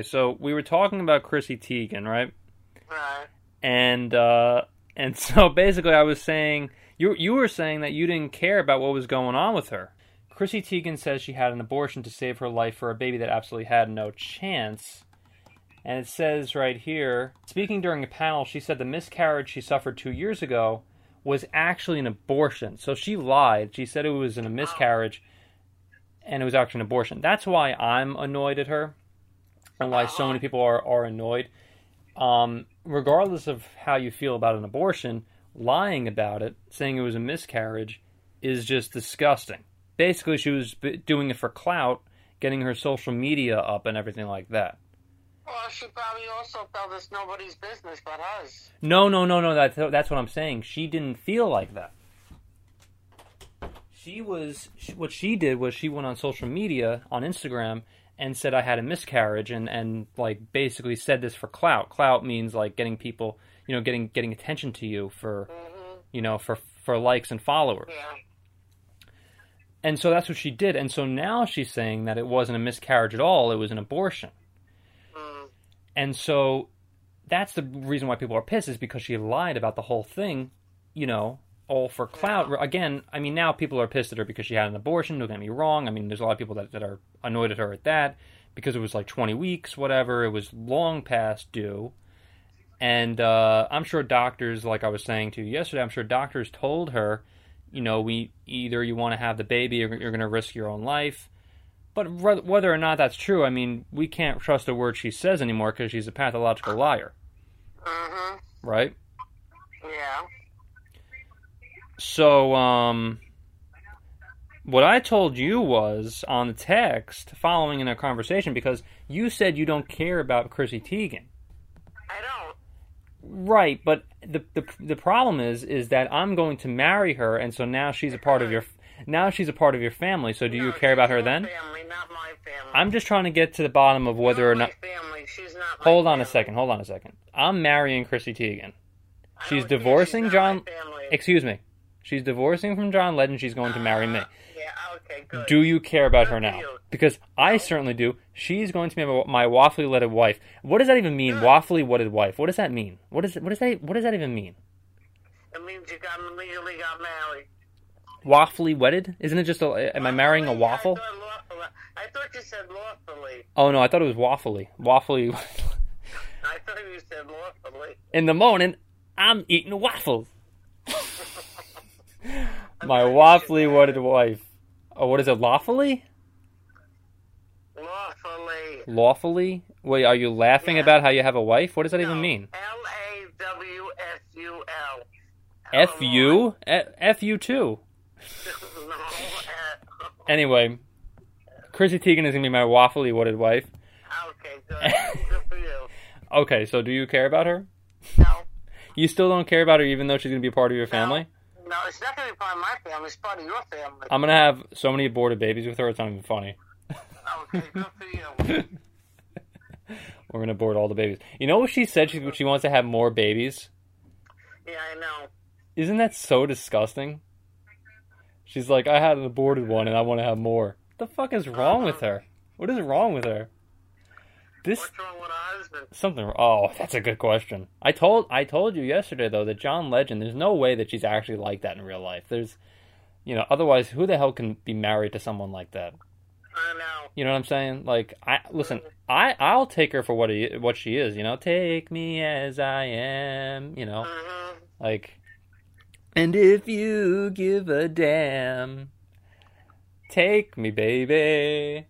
So we were talking about Chrissy Teigen, right? Right. And uh, and so basically, I was saying you you were saying that you didn't care about what was going on with her. Chrissy Teigen says she had an abortion to save her life for a baby that absolutely had no chance. And it says right here, speaking during a panel, she said the miscarriage she suffered two years ago was actually an abortion. So she lied. She said it was a miscarriage, and it was actually an abortion. That's why I'm annoyed at her, and why so many people are are annoyed. Um, regardless of how you feel about an abortion, lying about it, saying it was a miscarriage, is just disgusting. Basically, she was doing it for clout, getting her social media up and everything like that. Well, she probably also felt it's nobody's business but hers. No, no, no, no. That's that's what I'm saying. She didn't feel like that. She was what she did was she went on social media on Instagram and said I had a miscarriage and and like basically said this for clout. Clout means like getting people, you know, getting getting attention to you for, you know, for for likes and followers. Yeah. And so that's what she did. And so now she's saying that it wasn't a miscarriage at all, it was an abortion. Mm. And so that's the reason why people are pissed is because she lied about the whole thing, you know, all for clout. Again, I mean, now people are pissed at her because she had an abortion. Don't get me wrong. I mean, there's a lot of people that, that are annoyed at her at that because it was like 20 weeks, whatever. It was long past due. And uh, I'm sure doctors, like I was saying to you yesterday, I'm sure doctors told her, you know, we either you want to have the baby or you're going to risk your own life. But re- whether or not that's true, I mean, we can't trust a word she says anymore because she's a pathological liar, Mm-hmm. right? Yeah. So, um, what I told you was on the text following in a conversation because you said you don't care about Chrissy Teigen. I don't. Right, but the, the the problem is is that I'm going to marry her, and so now she's a part of your now she's a part of your family. So do you care about her then? Family, not my family. I'm just trying to get to the bottom of whether or not not. my family. She's not. my Hold on a second. Hold on a second. I'm marrying Chrissy Teigen. She's divorcing she's John. family. Excuse me. She's divorcing from John Legend. She's going to marry me. Yeah. Okay. Good. Do you care about Good her now? you. Because I certainly do. She's going to be my, my waffly wedded wife. What does that even mean? Waffly wedded wife. What does that mean? What does what does that what does that even mean? It means you got legally got married. Waffly wedded? Isn't it just a? Am I marrying a waffle? I thought. I thought you said lawfully. Oh no, I thought it was waffly. Waffly. I thought you said lawfully. In the morning, I'm eating waffles. My waffly wedded wife. Oh, what is it? Lawfully? Lawfully. Lawfully? Wait, are you laughing Yeah. about how you have a wife? What does that No, even mean? L A W S U L. F? E- F you too. Anyway, Chrissy Teigen is gonna be my waffly wedded wife. Okay. Good. Good for you. Okay, so do you care about her? No. You still don't care about her, even though she's gonna be a part of your family. No, it's not to be part of my family. It's part of your family. I'm gonna have so many aborted babies with her. It's not even funny. Okay. Good for you. We're gonna abort all the babies. You know what she said? She she wants to have more babies. Yeah, I know. Isn't that so disgusting? She's like, I had an aborted one and I want to have more. What the fuck is wrong with her? What is wrong with her? This What's wrong with husband? something. Oh, that's a good question. I told I told you yesterday though that John Legend. There's no way that she's actually like that in real life. There's, you know, otherwise who the hell can be married to someone like that? I know. You know what I'm saying? Like, I listen. I I'll take her for what he, what she is. You know, take me as I am. You know, hmm like, and if you give a damn, take me, baby.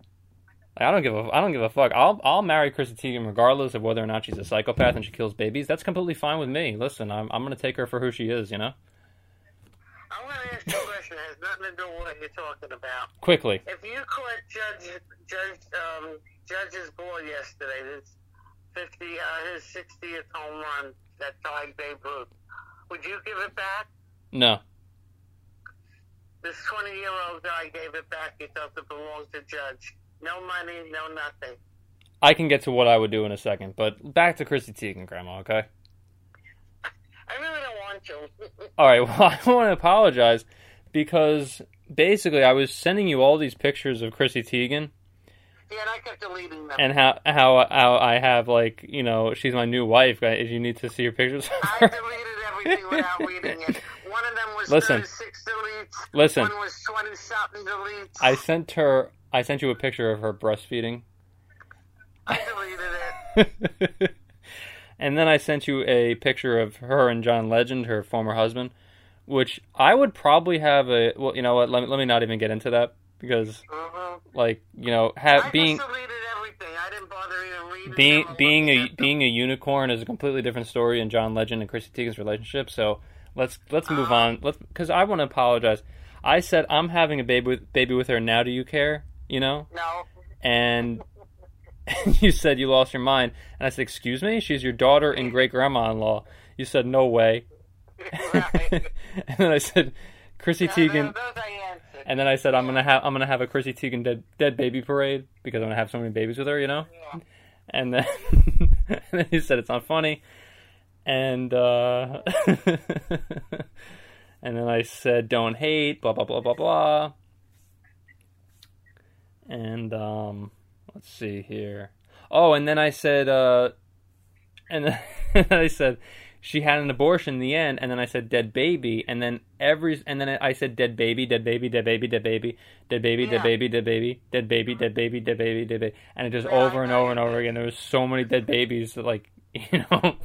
I don't give a I don't give a fuck. I'll I'll marry Chrissy Teigen regardless of whether or not she's a psychopath and she kills babies. That's completely fine with me. Listen, I'm I'm gonna take her for who she is. You know, I'm going to ask you a question that has nothing to do with what you're talking about. quickly. If you caught Judge Judge um, Judge's ball yesterday, his fifty uh, his sixtieth home run that tied Babe Ruth, would you give it back? No, This twenty year old guy gave it back. He felt it belonged to Judge. No money, no nothing. I can get to what I would do in a second, but back to Chrissy Teigen, Grandma. Okay. I really don't want to. All right. Well, I want to apologize because basically I was sending you all these pictures of Chrissy Teigen, Yeah, and I kept deleting them. and how how how I have like you know she's my new wife. If You need to see your pictures. I deleted everything without reading it. One of them was Listen. 36 deletes. Listen. One was 20 something deletes. I sent her. I sent you a picture of her breastfeeding. I deleted it. and then I sent you a picture of her and John Legend, her former husband, which I would probably have a. Well, you know what? Let me, let me not even get into that because, hmm like, you know, I being just deleted everything. I didn't bother even reading being being a being a unicorn is a completely different story in John Legend and Chrissy Teigen's relationship. So let's let's move Uh-huh. on. Let's because I want to apologize. I said I'm having a baby with baby with her. Now do you care? You know, No. and you said you lost your mind, and I said, "Excuse me, she's your daughter and great grandma-in-law." You said, "No way," right. and then I said, "Chrissy No, Teigen," no, those I answered. and then I said, "I'm gonna have I'm gonna have a Chrissy Teigen dead dead baby parade because I'm gonna have so many babies with her," you know. Yeah. And then, and then he said it's not funny, and uh, and then I said don't hate, blah blah blah blah blah, and um, let's see here. Oh, and then I said, uh, and then I said she had an abortion in the end, and then I said dead baby, and then every, and then I said dead baby, dead baby, dead baby, dead baby, dead baby, dead baby, dead baby, dead baby, dead baby, dead baby, dead baby, and it just over and over and over again. There was so many dead babies, that, like you know.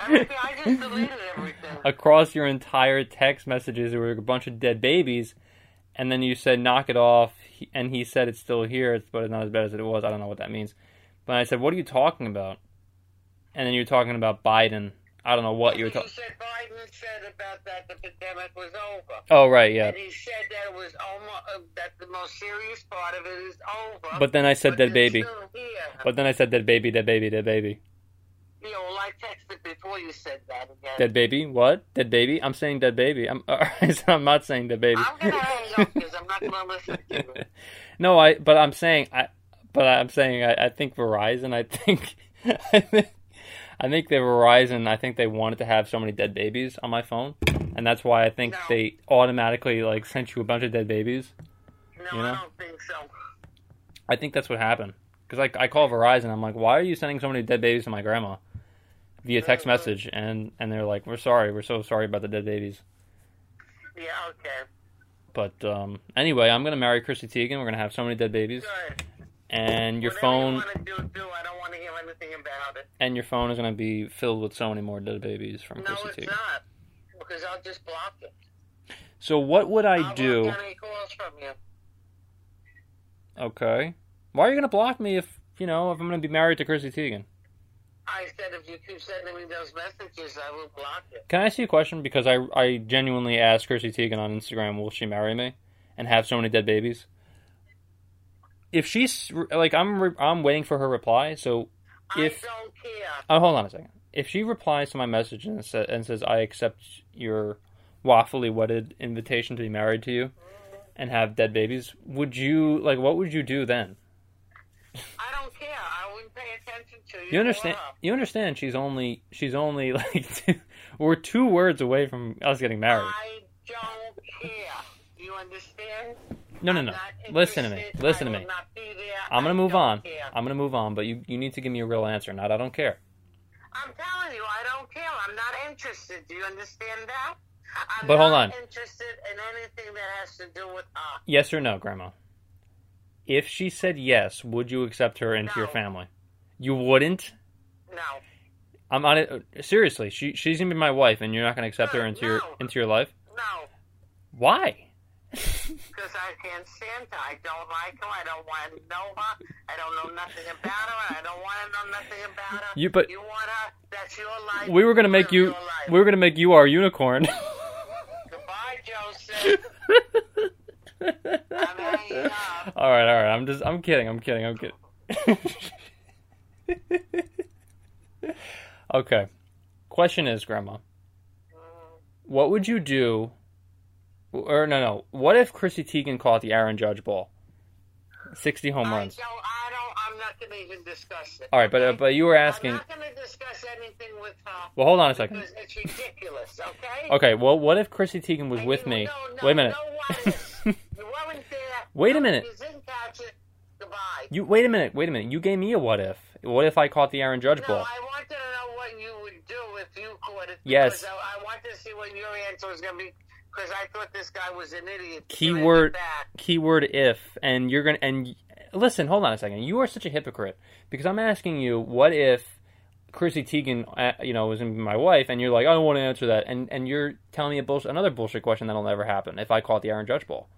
Everything, I just deleted everything. across your entire text messages there were a bunch of dead babies and then you said knock it off. And he said it's still here. But it's not as bad as it was. I don't know what that means. But i said what are you talking about? And then you're talking about biden. I don't know what you were talking said Biden said about that the pandemic was over. oh right yeah. And he said that it was almost uh, that the most serious part of it is over. but then i said but dead baby. still here. but then i said dead baby dead baby dead baby you know, well, I texted before you said that again. dead baby what dead baby i'm saying dead baby i'm i'm not saying dead baby I'm gonna hang up because I'm not gonna listen to no, I. But I'm saying I. But I'm saying I, I think Verizon. I think. I think. I think the Verizon. I think they wanted to have so many dead babies on my phone, and that's why I think No. they automatically like sent you a bunch of dead babies. No, You know? I don't think so. I think that's what happened. Because like I call Verizon, I'm like, why are you sending so many dead babies to my grandma via text message? And and they're like, we're sorry, we're so sorry about the dead babies. Yeah, okay. But um, anyway, I'm gonna marry Chrissy Teigen. We're gonna have so many dead babies, Good. and your Whatever phone you do, do. I don't want to hear anything about it. and your phone is gonna be filled with so many more dead babies from No, Chrissy it's Teigen. not. Because I'll just block it. So what would I I'll do? block any calls from you. Okay. Why are you gonna block me if you know if I'm gonna be married to Chrissy Teigen? I said if you keep sending me those messages, I will block it. Can I ask you a question? Because I I genuinely asked Chrissy Teigen on Instagram, will she marry me, and have so many dead babies? If she's like I'm re- I'm waiting for her reply. So If- I don't care. oh, hold on a second. If she replies to my message and, sa- and says I accept your waffly wedded invitation to be married to you and have dead babies, would you like what would you do then? I don't wouldn't pay attention to you. You understand? You understand? She's only she's only like two, we're two words away from us getting married. I don't care. You understand? No, no, no. Listen to me. Listen to me. Not be there. I'm gonna move on. care. I'm gonna move on, but you you need to give me a real answer. Not I don't care. I'm telling you, I don't care. I'm not interested. Do you understand that? I'm But hold not on. interested in anything that has to do with her. Yes or no, Grandma? If she said yes, would you accept her into your family? You wouldn't. No. I'm on it. Seriously, she she's gonna be my wife, and you're not gonna accept her into your into your life. No. Why? Because I can't stand her. I don't like her. I don't want to know her. I don't know nothing about her. I don't want to know nothing about her. You but You want her? That's your life. we were gonna make you we were gonna make you our unicorn. Goodbye, Joseph. Up. all right, all right. I'm just I'm kidding. I'm kidding. I'm kidding. okay. Question is, Grandma, what would you do? Or no, no. What if Chrissy Teigen caught the Aaron Judge ball? Sixty home I runs. don't, I don't, I'm not going to even discuss it. All right, but uh, but you were asking. I'm not going to discuss anything with her. Well, hold on a second. It's ridiculous, okay? Okay. Well, what if Chrissy Teigen was And with you- me? No, no, Wait a minute. No, wasn't. you weren't there. Wait a minute. You didn't catch it. Goodbye. You wait a minute. Wait a minute. You gave me a what if. What if I caught the Aaron Judge No, ball? I wanted to know what you would do if you caught it. Yes. I, I wanted to see what your answer was going to be. Because I thought this guy was an idiot. Keyword- Keyword if, and you're gonna and listen. Hold on a second. You are such a hypocrite because I'm asking you, what if Chrissy Teigen, uh, you know, was my wife, and you're like, I don't want to answer that, and and you're telling me a bullshit, another bullshit question that'll never happen if I caught the Aaron Judge ball.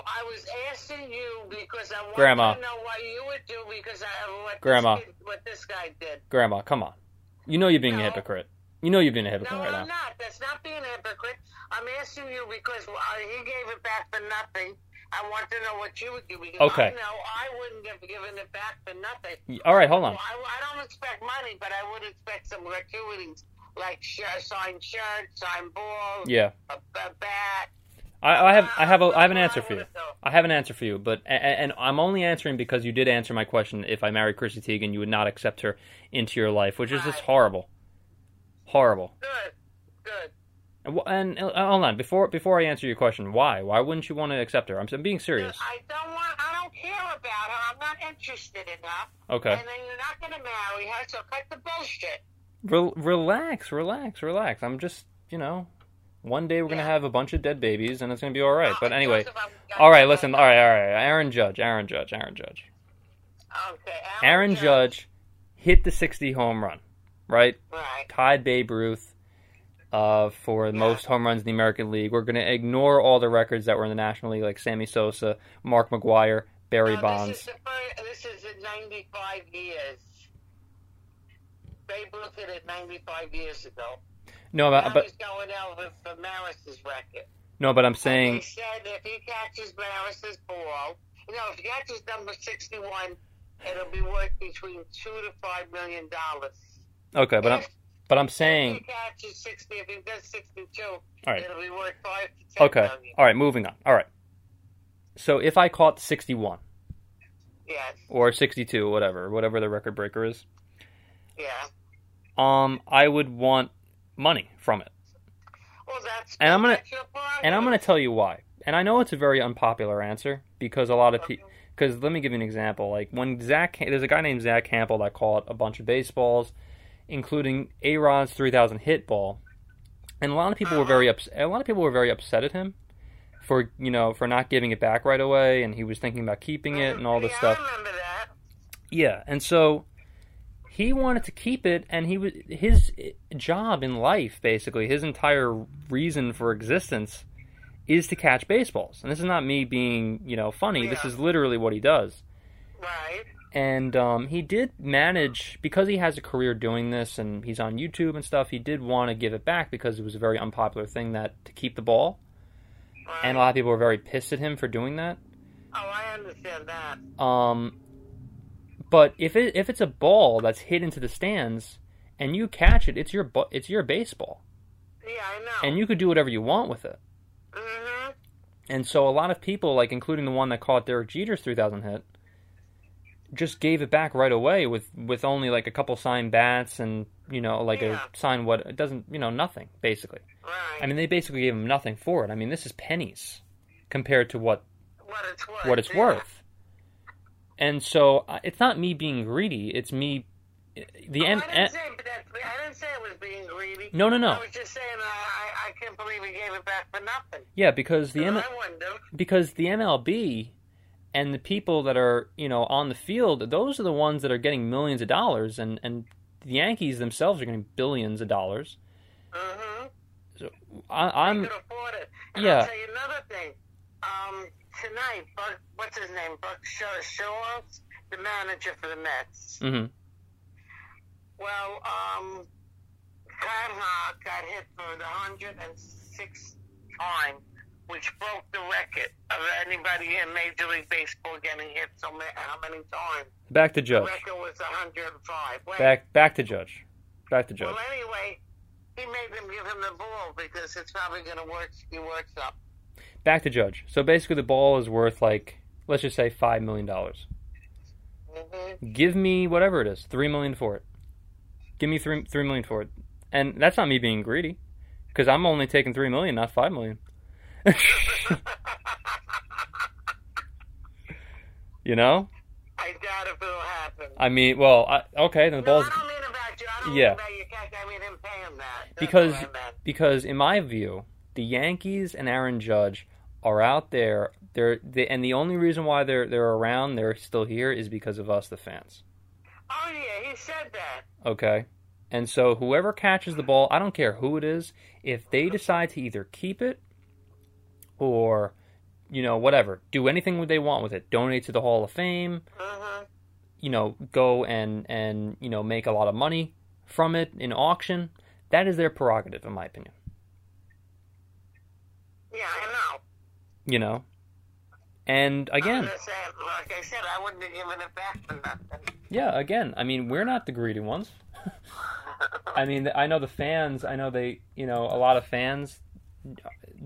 No, I was asking you because I wanted Grandma. to know what you would do because I what Grandma. This, kid- what this guy did. Grandma, come on. You know you're being a hypocrite. You know you're being a No, hypocrite right I'm now. not. That's not being a hypocrite. I'm asking you because uh, he gave it back for nothing. I want to know what you would do because Okay. Know I wouldn't have given it back for nothing. All right, hold on. I, I don't expect money, but I would expect some gratuities like sh- signed shirts, signed balls, Yeah, a, a bat. I, I have I have a I have an answer for you. I have an answer for you, but a- a- and I'm only answering because you did answer my question. If I married Chrissy Teigen, you would not accept her into your life, which is just horrible, horrible. Good, good. And, wh- and uh, hold on, before before I answer your question, why why wouldn't you want to accept her? I'm, I'm being serious. I don't want. I don't care about her. I'm not interested enough. Okay, And then you're not going to marry her, so cut the bullshit. Rel- relax, relax, relax. I'm just you know, one day we're gonna have a bunch of dead babies, and it's gonna be all right. No, But anyway, all right, listen, all right, all right. Aaron Judge, Aaron Judge, Aaron Judge. Okay, Aaron Judge hit the 60 home run, right? Right. tied Babe Ruth uh, for the most home runs in the American League. We're going to ignore all the records that were in the National League, like Sammy Sosa, Mark McGwire, Barry Bonds. This is, the first, this is in 95 years. Babe Ruth hit it 95 years ago. No, Now but, but going over for Maris's record. no, but I'm And saying they said if he catches Maris's ball, you know, if he catches number 61, it'll be worth between two to five million dollars. okay, but I'm but I'm saying he saying catches 60, if he does 62, all right, it'll be worth five to ten okay, million. all right. Moving on. All right. So if I caught 61 Yes, or 62, whatever, whatever the record breaker is, yeah. um, I would want money from it. Well, that's And I'm gonna- that's your prerogative. And I'm going to tell you why. And I know it's a very unpopular answer because a lot of people. Because let me give you an example. Like when Zach, there's a guy named Zack Hample that caught a bunch of baseballs, including A Rod's 3,000 hit ball, and a lot of people were very uh-huh. ups- A lot of people were very upset at him for you know for not giving it back right away, and he was thinking about keeping it uh-huh. and all this yeah, stuff. I remember that. Yeah, and so he wanted to keep it, and he was his job in life, basically, his entire reason for existence, is to catch baseballs. And this is not me being, you know, funny. This is literally what he does. Right. And um, he did manage because he has a career doing this, and he's on YouTube and stuff. He did want to give it back because it was a very unpopular thing that to keep the ball, right. and a lot of people were very pissed at him for doing that. oh, I understand that. Um, but if it if it's a ball that's hit into the stands and you catch it, it's your it's your baseball, Yeah, I know. and you could do whatever you want with it. hmm And so a lot of people, like including the one that caught Derek Jeter's 3,000 hit, just gave it back right away with with only like a couple signed bats and you know like Yeah. a signed what it doesn't you know nothing basically. Right. I mean they basically gave him nothing for it. I mean this is pennies compared to what what it's worth. what it's yeah. worth. And so uh, it's not me being greedy. It's me. The Oh, M- I didn't say that. I didn't say it was being greedy. No, no, no. I was just saying uh, I, I can't believe he gave it back for nothing. yeah, because the So M- I because the MLB and the people that are you know on the field, those are the ones that are getting millions of dollars, and and the Yankees themselves are getting billions of dollars. Mm-hmm. I, afford it. And yeah. I'll tell you another thing. Um, tonight, Buck, what's his name? Buck Shaw, the manager for the Mets. Mm-hmm. Well, um, Carhart got hit for the 106th time, which broke the record of anybody in Major League Baseball getting hit so many, how many times. back to The Judge. record was 105. Wait, Back back to Judge. Back to Judge. Well, anyway, he made them give him the ball because it's probably going to work. He works up. Back to Judge. So basically, the ball is worth like let's just say five million dollars. hmm Give me whatever it is, three million for it. Give me three three million for it, and that's not me being greedy, because I'm only taking three million, not five million. You know? I doubt if it'll happen. I mean, well, I, okay, then the no, Bulls. I don't mean about you. I don't Yeah. mean about your catch. I mean him paying that. That's Because what I meant. because in my view, the Yankees and Aaron Judge are out there. They're they, and the only reason why they're they're around, they're still here, is because of us, the fans. Oh yeah, he said that. Okay. And so whoever catches the ball, I don't care who it is, if they decide to either keep it or you know, whatever, do anything they want with it, donate to the Hall of Fame, hmm you know, go and and you know, make a lot of money from it in auction, that is their prerogative in my opinion. Yeah. You know? And again, I'm like I said, I wouldn't have given it back for nothing. yeah, again, I mean, we're not the greedy ones. I mean, I know the fans, I know they, you know, a lot of fans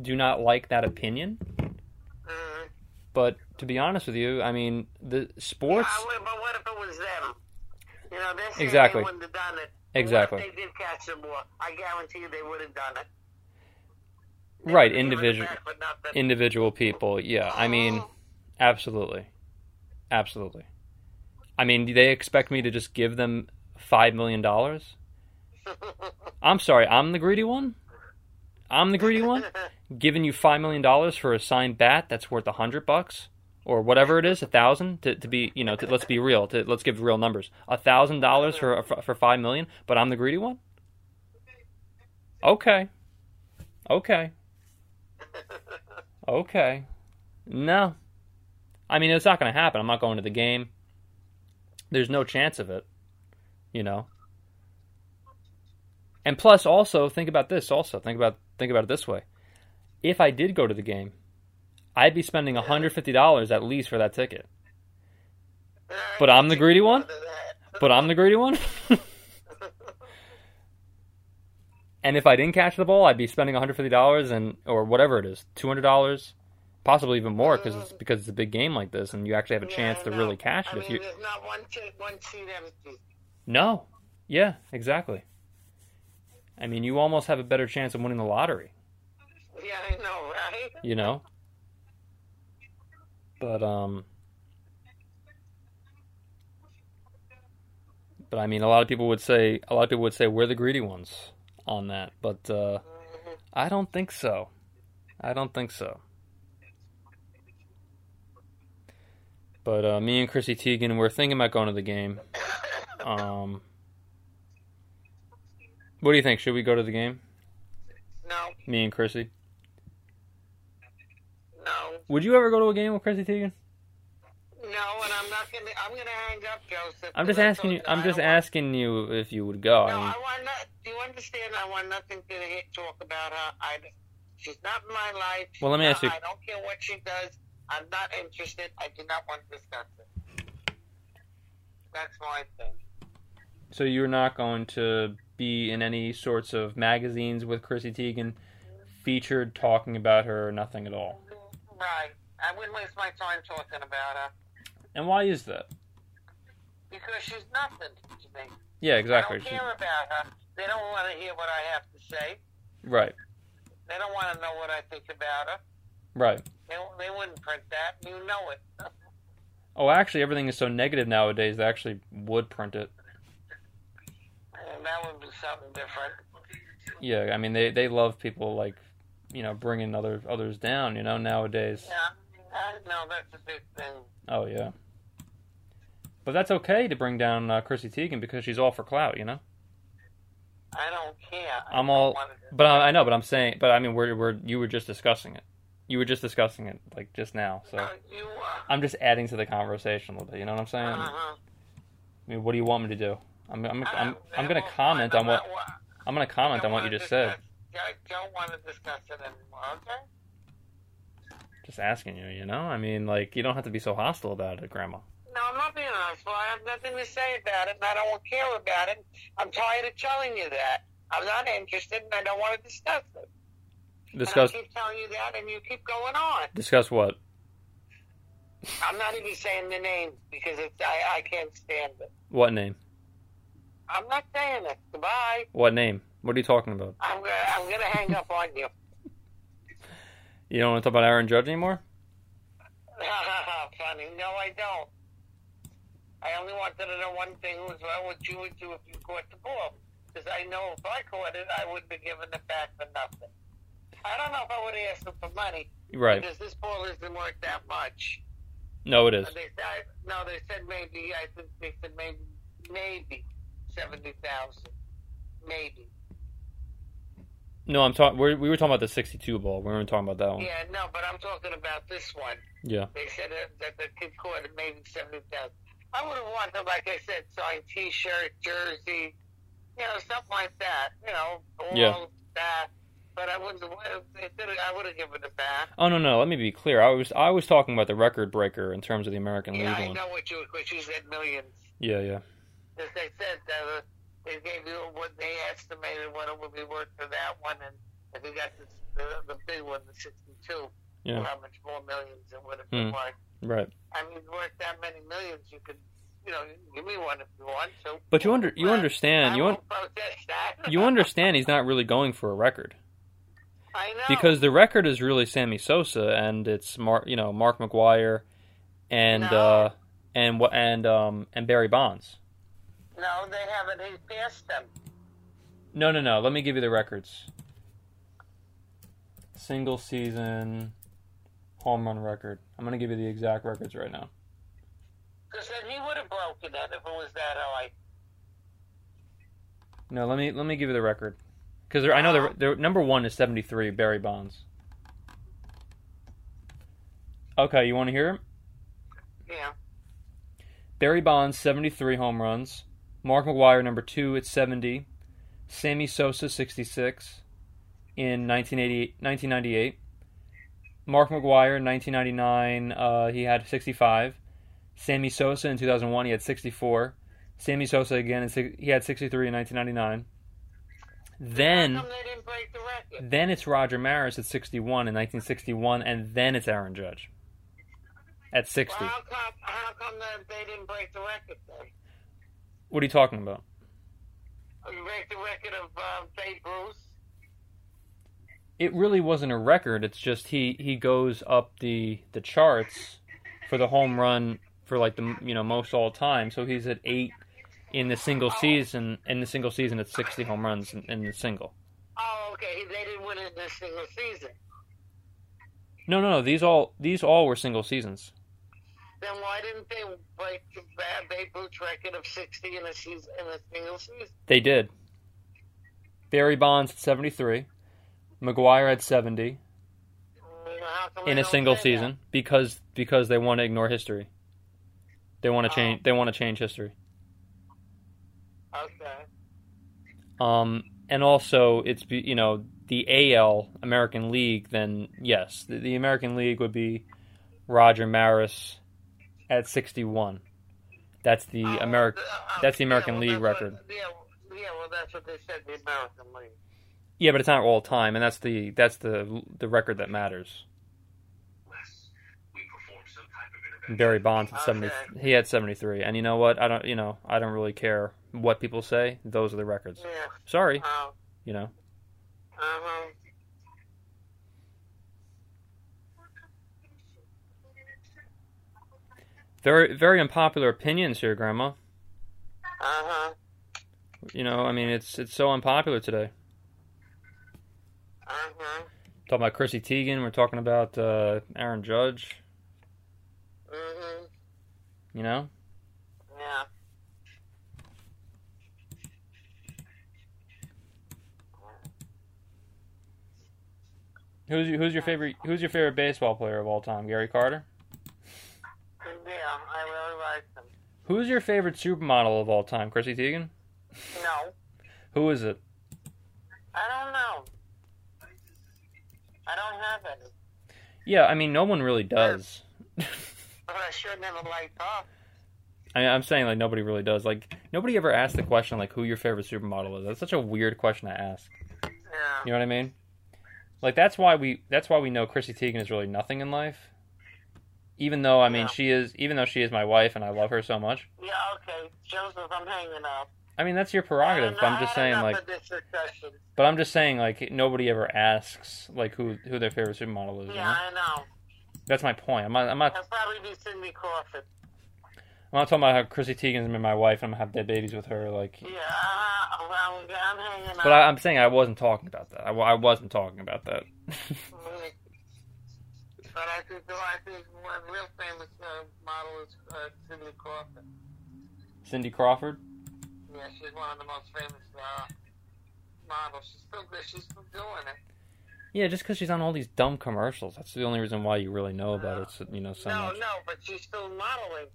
do not like that opinion. Mm. But to be honest with you, I mean, the sports. Yeah, I would- but what if it was them? You know, Exactly. they wouldn't have done it. Exactly. They did catch the ball? I guarantee you they would have done it. Right, would've given it individual- back individual people, yeah. I mean, absolutely. Absolutely. I mean, do they expect me to just give them $5 million? I'm sorry, I'm the greedy one? I'm the greedy one? Giving you $5 million for a signed bat that's worth a 100 bucks? Or whatever it is, a thousand to, to be, you know, to, let's be real. To, let's give real numbers. A thousand dollars for for for five million, but I'm the greedy one. Okay, okay, okay. No, I mean it's not going to happen. I'm not going to the game. There's no chance of it, you know. And plus, also think about this. Also think about think about it this way: if I did go to the game, I'd be spending $150 at least for that ticket. But I'm the greedy one? But I'm the greedy one. And if I didn't catch the ball, I'd be spending $150 and or whatever it is, $200, possibly even more because it's because it's a big game like this and you actually have a chance I to know. really catch I it if mean, you there's not one, seat, one seat empty. No. Yeah, exactly. I mean, you almost have a better chance of winning the lottery, Yeah, I know, right? you know? But um But I mean, a lot of people would say a lot of people would say we're the greedy ones on that, but uh. I don't think so. I don't think so. But uh, me and Chrissy Teigen, we're thinking about going to the game. Um, what do you think? Should we go to the game? No, Me and Chrissy. no, Would you ever go to a game with Chrissy Teigen? no, and I'm not gonna. I'm gonna hang up, Joseph. I'm just asking you. I'm just don't want- asking you if you would go. No, I mean, I want not. Do you understand? I want nothing to talk about her. I, she's not in my life. Well, let me ask you- I don't care what she does. I'm not interested. I do not want to discuss it. That's my thing. so you're not going to be in any sorts of magazines with Chrissy Teigen, featured talking about her or nothing at all. Right. I wouldn't waste my time talking about her And why is that? because she's nothing to me. Yeah, exactly. I don't care about her. They don't want to hear what I have to say. Right, They don't want to know what I think about her. right. They, they wouldn't print that. You know it. Oh, actually, everything is so negative nowadays. They actually would print it. And that would be something different. Yeah, I mean, they they love people like, you know, bringing other others down. You know, nowadays. Yeah. I know that's a big thing. Oh yeah. But that's okay to bring down uh, Chrissy Teigen because she's all for clout. You know. I don't care. I I'm all- But I. I know. But I'm saying. But I mean, we're we're you were just discussing it. You were just discussing it like just now. So you, uh, I'm just adding to the conversation a little bit. You know what I'm saying? uh-huh. I mean, what do you want me to do? I'm I'm I'm, I'm gonna comment on what I'm gonna comment on what you just said. I don't want to discuss it anymore. Okay. Just asking you. You know. I mean, like you don't have to be so hostile about it, Grandma. No, I'm not being honest. Well, I have nothing to say about it, and I don't care about it. I'm tired of telling you that. I'm not interested, and I don't want to discuss it. Discuss And I keep telling you that, and you keep going on. discuss what? I'm not even saying the name because it's, I, I can't stand it. What name? I'm not saying it. Goodbye. What name? What are you talking about? I'm gonna, I'm gonna hang up on you. You don't want to talk about Aaron Judge anymore? Funny. No, I don't. I only wanted to know one thing was what would you would do if you caught the ball? Because I know if I caught it, I wouldn't be given it back for nothing. I don't know if I would have asked them for money Right. because this ball isn't worth that much. No, it is. They said no. They said maybe. I think they said maybe maybe seventy thousand. Maybe. No, I'm talking. We were talking about the 62 ball. We weren't talking about that one. Yeah, no, but I'm talking about this one. Yeah. They said that, that the kid caught it maybe seventy thousand. I would have wanted, like I said, signed T-shirt, jersey, you know, something like that. You know, ball, Yeah. that. But I wouldn't. If they did it, I would have given it back. Oh no, no. Let me be clear. I was I was talking about the record breaker in terms of the American Yeah, League I one. know what you what you said millions. Yeah, yeah. As they said, uh, they gave you what they estimated what it would be worth for that one, and if you got this, the, the big one, the 62, Yeah. how much more millions it would have been Hmm. worth. Right. I mean, worth that many millions, you could, you know, give me one if you want to. But you under you understand you un- won't protest that. you understand he's not really going for a record I know. because the record is really Sammy Sosa and it's Mark you know Mark McGwire and No. uh and what and um and Barry Bonds. no, they haven't. He passed them. No, no, no. Let me give you the records. Single season home run record. I'm gonna give you the exact records right now. Because then he would have broken it if it was that high. No, let me let me give you the record because I know the, the number one is 73 Barry Bonds. Okay, you want to hear him? Yeah. Barry Bonds 73 home runs. Mark McGwire number two at 70. Sammy Sosa 66 in 1988, 1998. Mark McGwire in 1999 uh, he had 65. Sammy Sosa in 2001 he had 64. Sammy Sosa again in he had 63 in 1999. Then they didn't break the then it's Roger Maris at 61 in 1961 and then it's Aaron Judge at 60. Well, how come? How come they didn't break the record then? What are you talking about? You break the record of uh, Babe Ruth. It really wasn't a record. It's just he he goes up the the charts for the home run for like the you know most all time. So he's at eight in the single oh. season. In the single season, it's sixty home runs in, in the single. Oh, okay. They didn't win it in a single season. No, no, no. These all these all were single seasons. Then why didn't they break the Ba- Babe Ruth's record of 60 in a season in a single season? They did. Barry Bonds at seventy three, McGwire at seventy Mm, How come in a single season because because they want to ignore history. They want to Oh. change. They want to change history. Okay. Um, and also it's you know the AL American League. Then yes, the, the American League would be Roger Maris at sixty-one. That's the Oh, American. uh, that's the yeah, American well, League that's what- record. yeah, yeah. Well, that's what they said. The American League. Yeah, but it's not all time, and that's the that's the the record that matters. Barry Bonds at seventy. Okay. He had seventy-three, and you know what? I don't. You know, I don't really care what people say. Those are the records. Yeah. Sorry, Uh, you know. uh-huh. Very very unpopular opinions here, Grandma. Uh-huh. You know, I mean, it's it's so unpopular today. Uh-huh. Talking about Chrissy Teigen, we're talking about uh, Aaron Judge. Mm-hmm. You know, Yeah. who's your, who's your favorite who's your favorite baseball player of all time? Gary Carter. Yeah, I really like them. Who's your favorite supermodel of all time? Chrissy Teigen. No, Who is it? I don't know. I don't have any. Yeah, I mean, no one really does. But I sure never liked her. I, I'm saying like nobody really does. Like nobody ever asked the question like who your favorite supermodel is. That's such a weird question to ask. Yeah. You know what I mean? Like that's why we that's why we know Chrissy Teigen is really nothing in life. Even though I mean Yeah. she is even though she is my wife and I love her so much. Yeah, okay. Joseph, I'm hanging up. I mean that's your prerogative. But I'm just saying like of this discussion. but I'm just saying like nobody ever asks like who who their favorite supermodel is. Yeah, know? I know. That's my point. I'm not. I'm not. That'll probably be Cindy Crawford. I'm not talking about how Chrissy Teigen's been my wife and I'm gonna have dead babies with her. Like, Yeah, uh, well, I'm hanging out. but I, I'm saying I wasn't talking about that. I, I wasn't talking about that. But I think, I think one real famous uh, model is uh, Cindy Crawford. Cindy Crawford. Yeah, she's one of the most famous uh, models. She's still she's still doing it. Yeah, just because she's on all these dumb commercials. That's the only reason why you really know about it. You know, so no, much. no, but she's still modeling,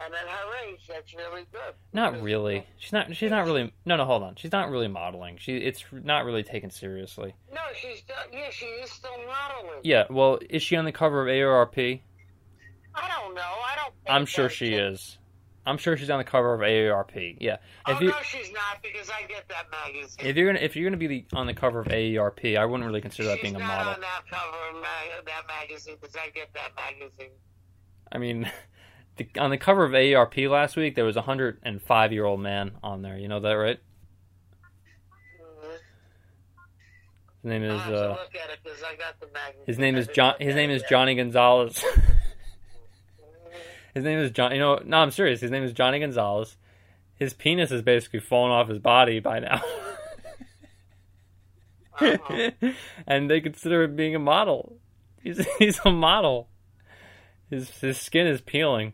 and at her age, that's really good. Not really. She's not. She's not really. No, no. Hold on. She's not really modeling. She. It's not really taken seriously. No, she's yeah, she is still modeling. Yeah. Well, is she on the cover of AARP? I don't know. I don't. Think I'm sure she is. I'm sure she's on the cover of AARP. Yeah. Oh If you no, she's not because I get that magazine. if you're gonna if you're gonna be the, on the cover of AARP, I wouldn't really consider that being a not model. on that cover of ma- that magazine because I get that magazine. I mean, the, on the cover of AARP last week, there was a 105 year old man on there. You know that, right? Mhm. His name is I'll have to uh, look at it 'cause I got the magazine. his name is John. His name is. Johnny Gonzalez. His name is John. You know, no, I'm serious. His name is Johnny Gonzalez. His penis is basically fallen off his body by now. Uh-huh. and they consider him being a model. He's he's a model. His his skin is peeling.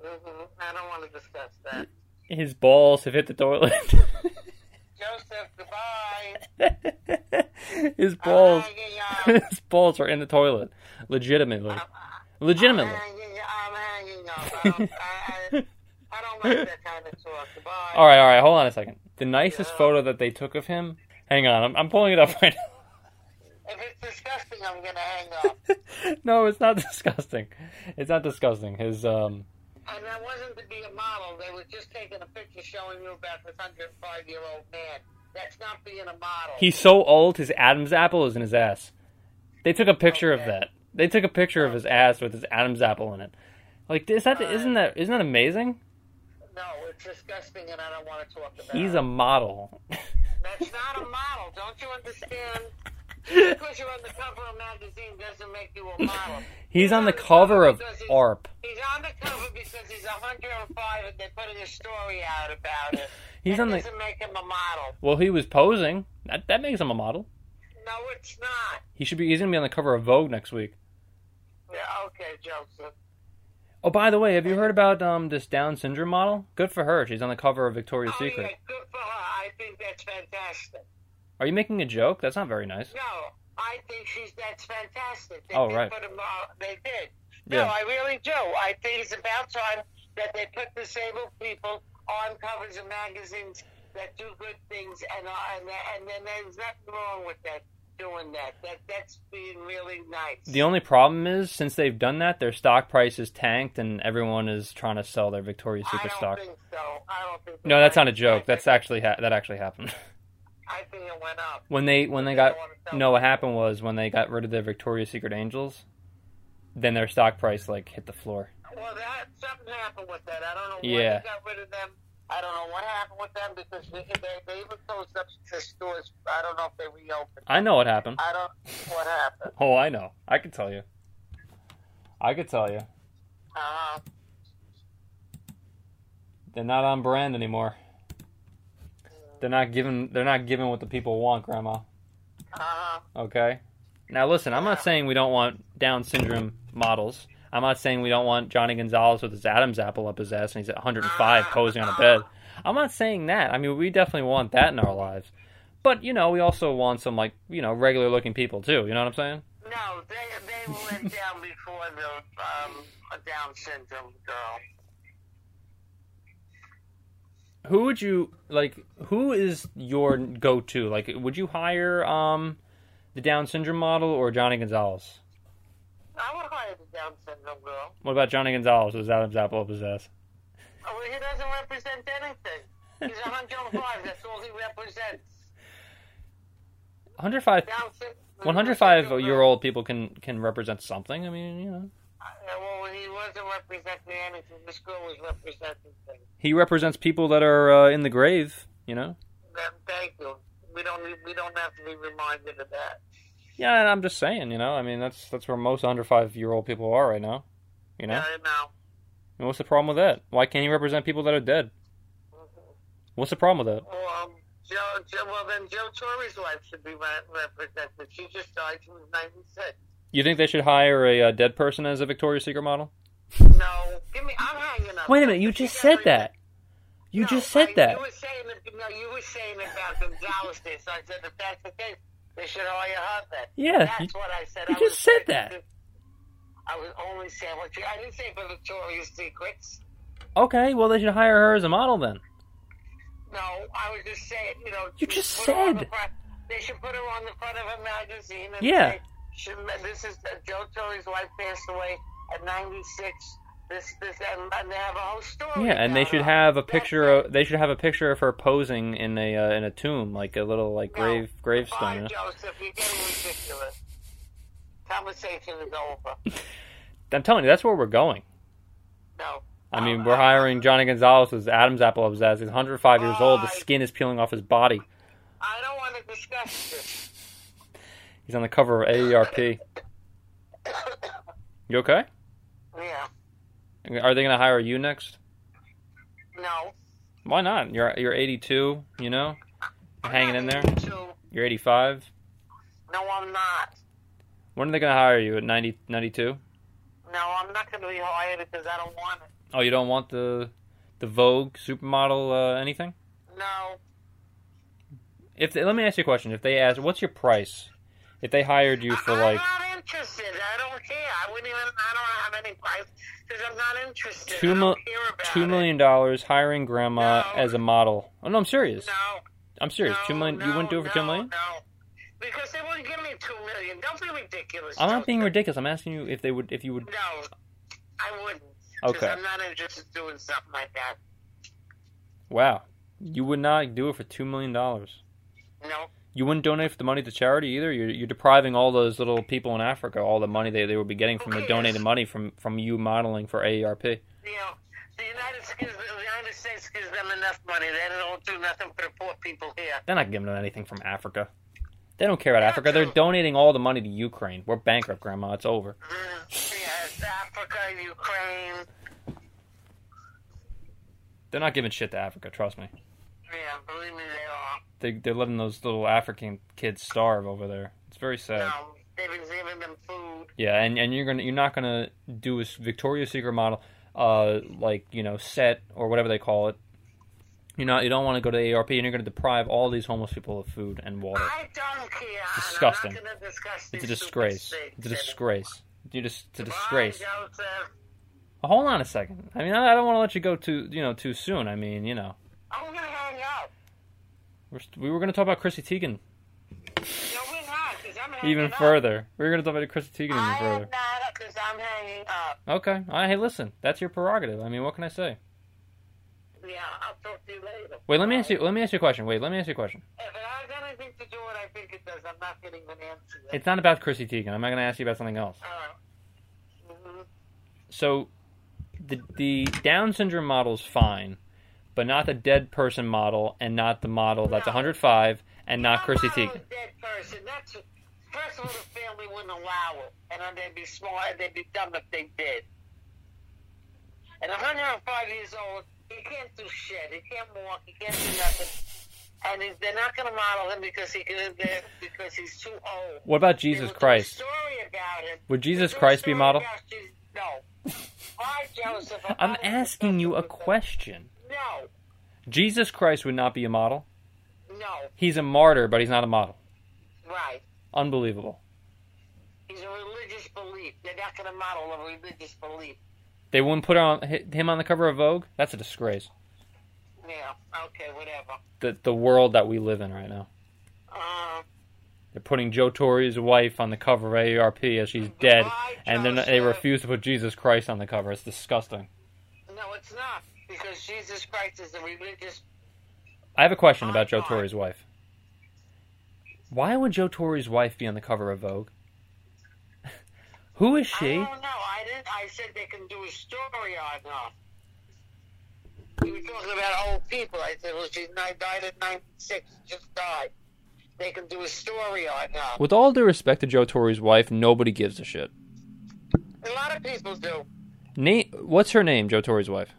Mhm. I don't want to discuss that. His balls have hit the toilet. Joseph, goodbye. his balls I'm hanging up. his balls are in the toilet. Legitimately. I'm, Legitimately. I'm hanging, I'm hanging up. I don't, I, don't like that kind of talk. Goodbye. All right, all right. Hold on a second. The nicest Yeah. photo that they took of him. Hang on, I'm, I'm pulling it up right now. If it's disgusting, I'm gonna hang up. no, it's not disgusting. It's not disgusting. His um. And that wasn't to be a model. They were just taking a picture showing you about this 105 year old man. That's not being a model. He's so old. His Adam's apple is in his ass. They took a picture of that. They took a picture of his ass with his Adam's apple in it. Like, is that uh, isn't that isn't that amazing? no, it's disgusting, and I don't want to talk about it. He's a model. That's not a model. Don't you understand? Just because you're on the cover of a magazine doesn't make you a model. He's on the cover of because he's- ARP. He's on the cover because he's 105 and they're putting a story out about it. He's that on the. doesn't make him a model. Well, he was posing. That that makes him a model. No, it's not. He should be. He's gonna be on the cover of Vogue next week. Yeah, okay, Joseph. Oh, by the way, have you heard about um this Down syndrome model? Good for her. She's on the cover of Victoria's oh, Secret. yeah, good for her. I think that's fantastic. Are you making a joke? That's not very nice. No, I think she's that's fantastic. They Oh, did right. Put him, uh, they did. Yeah. No, I really do. I think it's about time that they put disabled people on covers of magazines that do good things, and uh, and and then there's nothing wrong with that. Doing that, that that's being really nice. The only problem is, since they've done that, their stock price is tanked, and everyone is trying to sell their Victoria's I Secret don't stock. think so. I don't think. No, that's not a joke. That's actually ha- that actually happened. I think it went up. when they when they They got don't wanna sell no, what happened was when they got rid of their Victoria's Secret Angels, then their stock price like hit the floor. Well, that something happened with that. I don't know Yeah. they got rid of them. I don't know what happened with them because they, they, even closed up the stores. I don't know if they reopened. I know what happened. I don't what happened. Oh, I know. I could tell you. I could tell you. Uh, They're not on brand anymore. They're not giving. They're not giving what the people want, Grandma. uh, Okay. Now listen, I'm not saying we don't want Down syndrome models. I'm not saying we don't want Johnny Gonzalez with his Adam's apple up his ass and he's at 105 posing on a bed. I'm not saying that. I mean, we definitely want that in our lives. But, you know, we also want some, like, you know, regular looking people, too. You know what I'm saying? no, they they went down before the um, Down syndrome girl. Who would you, like, who is your go to? Like, would you hire, um, the Down syndrome model or Johnny Gonzalez? I would hire the Down syndrome girl. What about Johnny Gonzalez his Adam's apple up? Oh, well, he doesn't represent anything. He's 105. That's all he represents. 105 Down syndrome. 105 year old people can can represent something. I mean, you know. Uh, well, he wasn't representing anything. This girl was representing things. He represents people that are uh, in the grave, you know. Thank you. We don't we don't have to be reminded of that. Yeah, and I'm just saying, you know, I mean, that's that's where most under five year old people are right now. You know, Yeah, I know. and what's the problem with that? Why can't he represent people that are dead? What's the problem with that? Well, um, Joe, Joe, well, then Joe Torre's wife should be re- represented. She just died. She was 96. You think they should hire a, uh dead person as a Victoria's Secret model? No, give me. I'm hanging up. Wait a minute, you just said that. You No, just said I- that. You were saying that. No, you were saying about Gonzalez. There, so I said if that's the case, they should hire her then. Yeah, that's you- what I said. you I just was said that. I was only saying what you. I didn't say for Victoria's Secrets. Okay, well they should hire her as a model then. No, I was just saying. You know, You just put her on the said. front- they should put her on the front of a magazine. And Yeah. Say, she, this is uh, Joe Torre's wife passed away at 96. This, this, and, they have a whole story. Yeah, and they should have a picture. Of, they should have a picture of her posing in a uh, in a tomb, like a little like No. grave gravestone. Bye, Joseph. You're getting ridiculous. Conversation is over. I'm telling you, that's where we're going. No. I mean, Um, we're hiring Johnny Gonzalez as Adam's apple of ass. He's 105 years old. The skin is peeling off his body. I don't want to discuss this. He's on the cover of AARP. You okay? Yeah. Are they going to hire you next? No. Why not? You're you're 82. You know, you're hanging in there. Two. You're 85. No, I'm not. When are they going to hire you? At 90, 92? No, I'm not going to be hired because I don't want it. Oh, you don't want the the Vogue supermodel uh, anything? No. If they, let me ask you a question. If they ask, what's your price? If they hired you for I, like I'm not interested. I don't care. I wouldn't even. I don't have any price because I'm not interested. two I mil, don't care about two dollars hiring grandma No. as a model. Oh no, I'm serious. No. I'm serious. no, two million. No, you wouldn't do it for two million? No. Because they wouldn't give me two million. Don't be ridiculous. I'm not being ridiculous. I'm asking you if they would. If you would. No, I wouldn't. Okay. I'm not interested in doing something like that. Wow. You would not do it for two million dollars. No. You wouldn't donate the money to charity either. You're, you're depriving all those little people in Africa all the money they, they would be getting from the Who cares? donated money from from you modeling for AARP. You know, the United, gives, the United States gives them enough money. They don't do nothing for the poor people here. They're not giving them anything from Africa. They don't care about Africa. They're donating all the money to Ukraine. We're bankrupt, Grandma. It's over. Mm, yes, Africa, Ukraine. They're not giving shit to Africa. Trust me. Yeah, believe me, they are. They they're letting those little African kids starve over there. It's very sad. No, they've been giving them food. Yeah, and, and you're gonna you're not gonna do a Victoria's Secret model, uh, like you know set or whatever they call it. You're not you don't want to go to AARP, and you're gonna deprive all these homeless people of food and water. I don't care. and disgusting. I'm not gonna discuss It's a disgrace. It's a disgrace. You just it's a Bye, disgrace. Hold on a second. I mean, I I don't want to let you go too you know too soon. I mean, you know, I'm gonna hang up. We're, st- we were gonna talk about Chrissy Teigen No, we're not, because I'm hanging even up. further. We were gonna talk about Chrissy Teigen even I am further. not, because I'm hanging up. Okay. All right, hey, listen, that's your prerogative. I mean, what can I say? Yeah, I'll talk to you later. Wait, let me ask you. Let me ask you a question. Wait, let me ask you a question. If it has anything to do with what I think it does, I'm not getting an answer. It's not about Chrissy Teigen. I'm not gonna ask you about something else. Uh, mhm. So, the the Down syndrome model's fine, but not the dead person model, and not the model that's No. 105, and not Chrissy I'm Teigen. a dead person. That's first of all, the family wouldn't allow it, and then they'd be smart. They'd be dumb if they did. And 105 years old, he can't do shit. He can't walk. He can't do nothing. And they're not going to model him because he can, because he's too old. What about Jesus will do a Christ? story about him. Would Jesus Christ be story model? about Jesus- No. Why, Joseph? I'm not asking you a question. No. Jesus Christ would not be a model. No. He's a martyr, but he's not a model. Right. Unbelievable. He's a religious belief. They're not going to model a religious belief. They wouldn't put on him on the cover of Vogue. That's a disgrace. Yeah. Okay. Whatever. The the world that we live in right now. Uh, They're putting Joe Torre's wife on the cover of AARP as she's dead, and then they refuse to put Jesus Christ on the cover. It's disgusting. No, it's not because Jesus Christ is a religious. I have a question about Joe Torre's wife. Why would Joe Torre's wife be on the cover of Vogue? Who is she? I she? don't know. I didn't. I said they can do a story on her. You were talking about old people. I said, well, she died at 96. Just died. they can do a story on her. With all due respect to Joe Torre's wife, nobody gives a shit. A lot of people do. Nate, what's her name? Joe Torre's wife.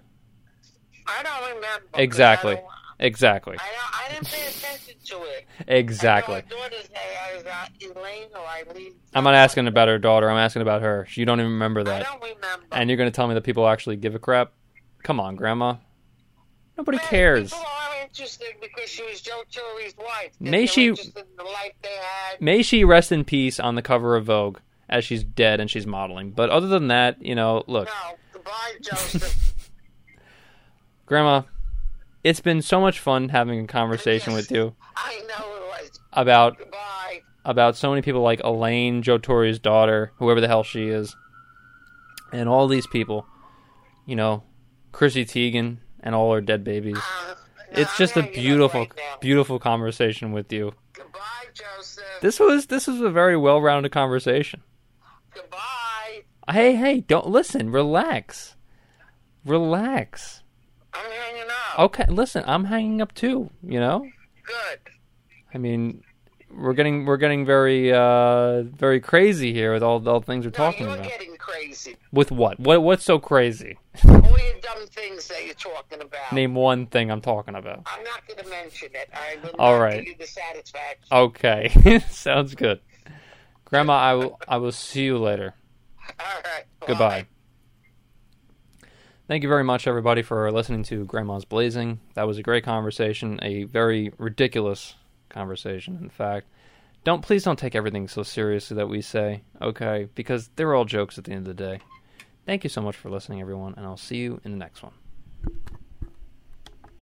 I don't remember. Exactly. I, Exactly. I, don't, I didn't pay attention to it. Exactly. I know her daughter's name is uh, Elaine or Eileen. I'm not asking about her daughter. I'm asking about her. You don't even remember that. I don't remember. And you're going to tell me that people actually give a crap? Come on, Grandma. Nobody Man, cares. People are interested because she was Joe Torre's wife. May she- in the life they had. May she rest in peace on the cover of Vogue as she's dead and she's modeling. But other than that, you know, look, No, goodbye, Joseph. Grandma, it's been so much fun having a conversation with you I know it was. about Goodbye. about so many people like Elaine, Joe Torre's daughter, whoever the hell she is, and all these people. You know, Chrissy Teigen and all her dead babies. Uh, It's just a beautiful, right beautiful conversation with you. Goodbye, Joseph. This was this was a very well-rounded conversation. Goodbye. Hey, hey, don't listen. Relax, relax. I'm hanging up. Okay, listen. I'm hanging up too. You know. Good. I mean, we're getting we're getting very uh very crazy here with all all the things we're No, talking you're about. getting crazy. With what? What what's so crazy? All your dumb things that you're talking about. Name one thing I'm talking about. I'm not going to mention it. I will All right. give you the satisfaction. Okay, sounds good. Grandma, I will I will see you later. All right. Goodbye. Thank you very much, everybody, for listening to Grandma's Blazing. That was a great conversation, a very ridiculous conversation, in fact. Don't please don't take everything so seriously that we say, okay? Because they're all jokes at the end of the day. Thank you so much for listening, everyone, and I'll see you in the next one.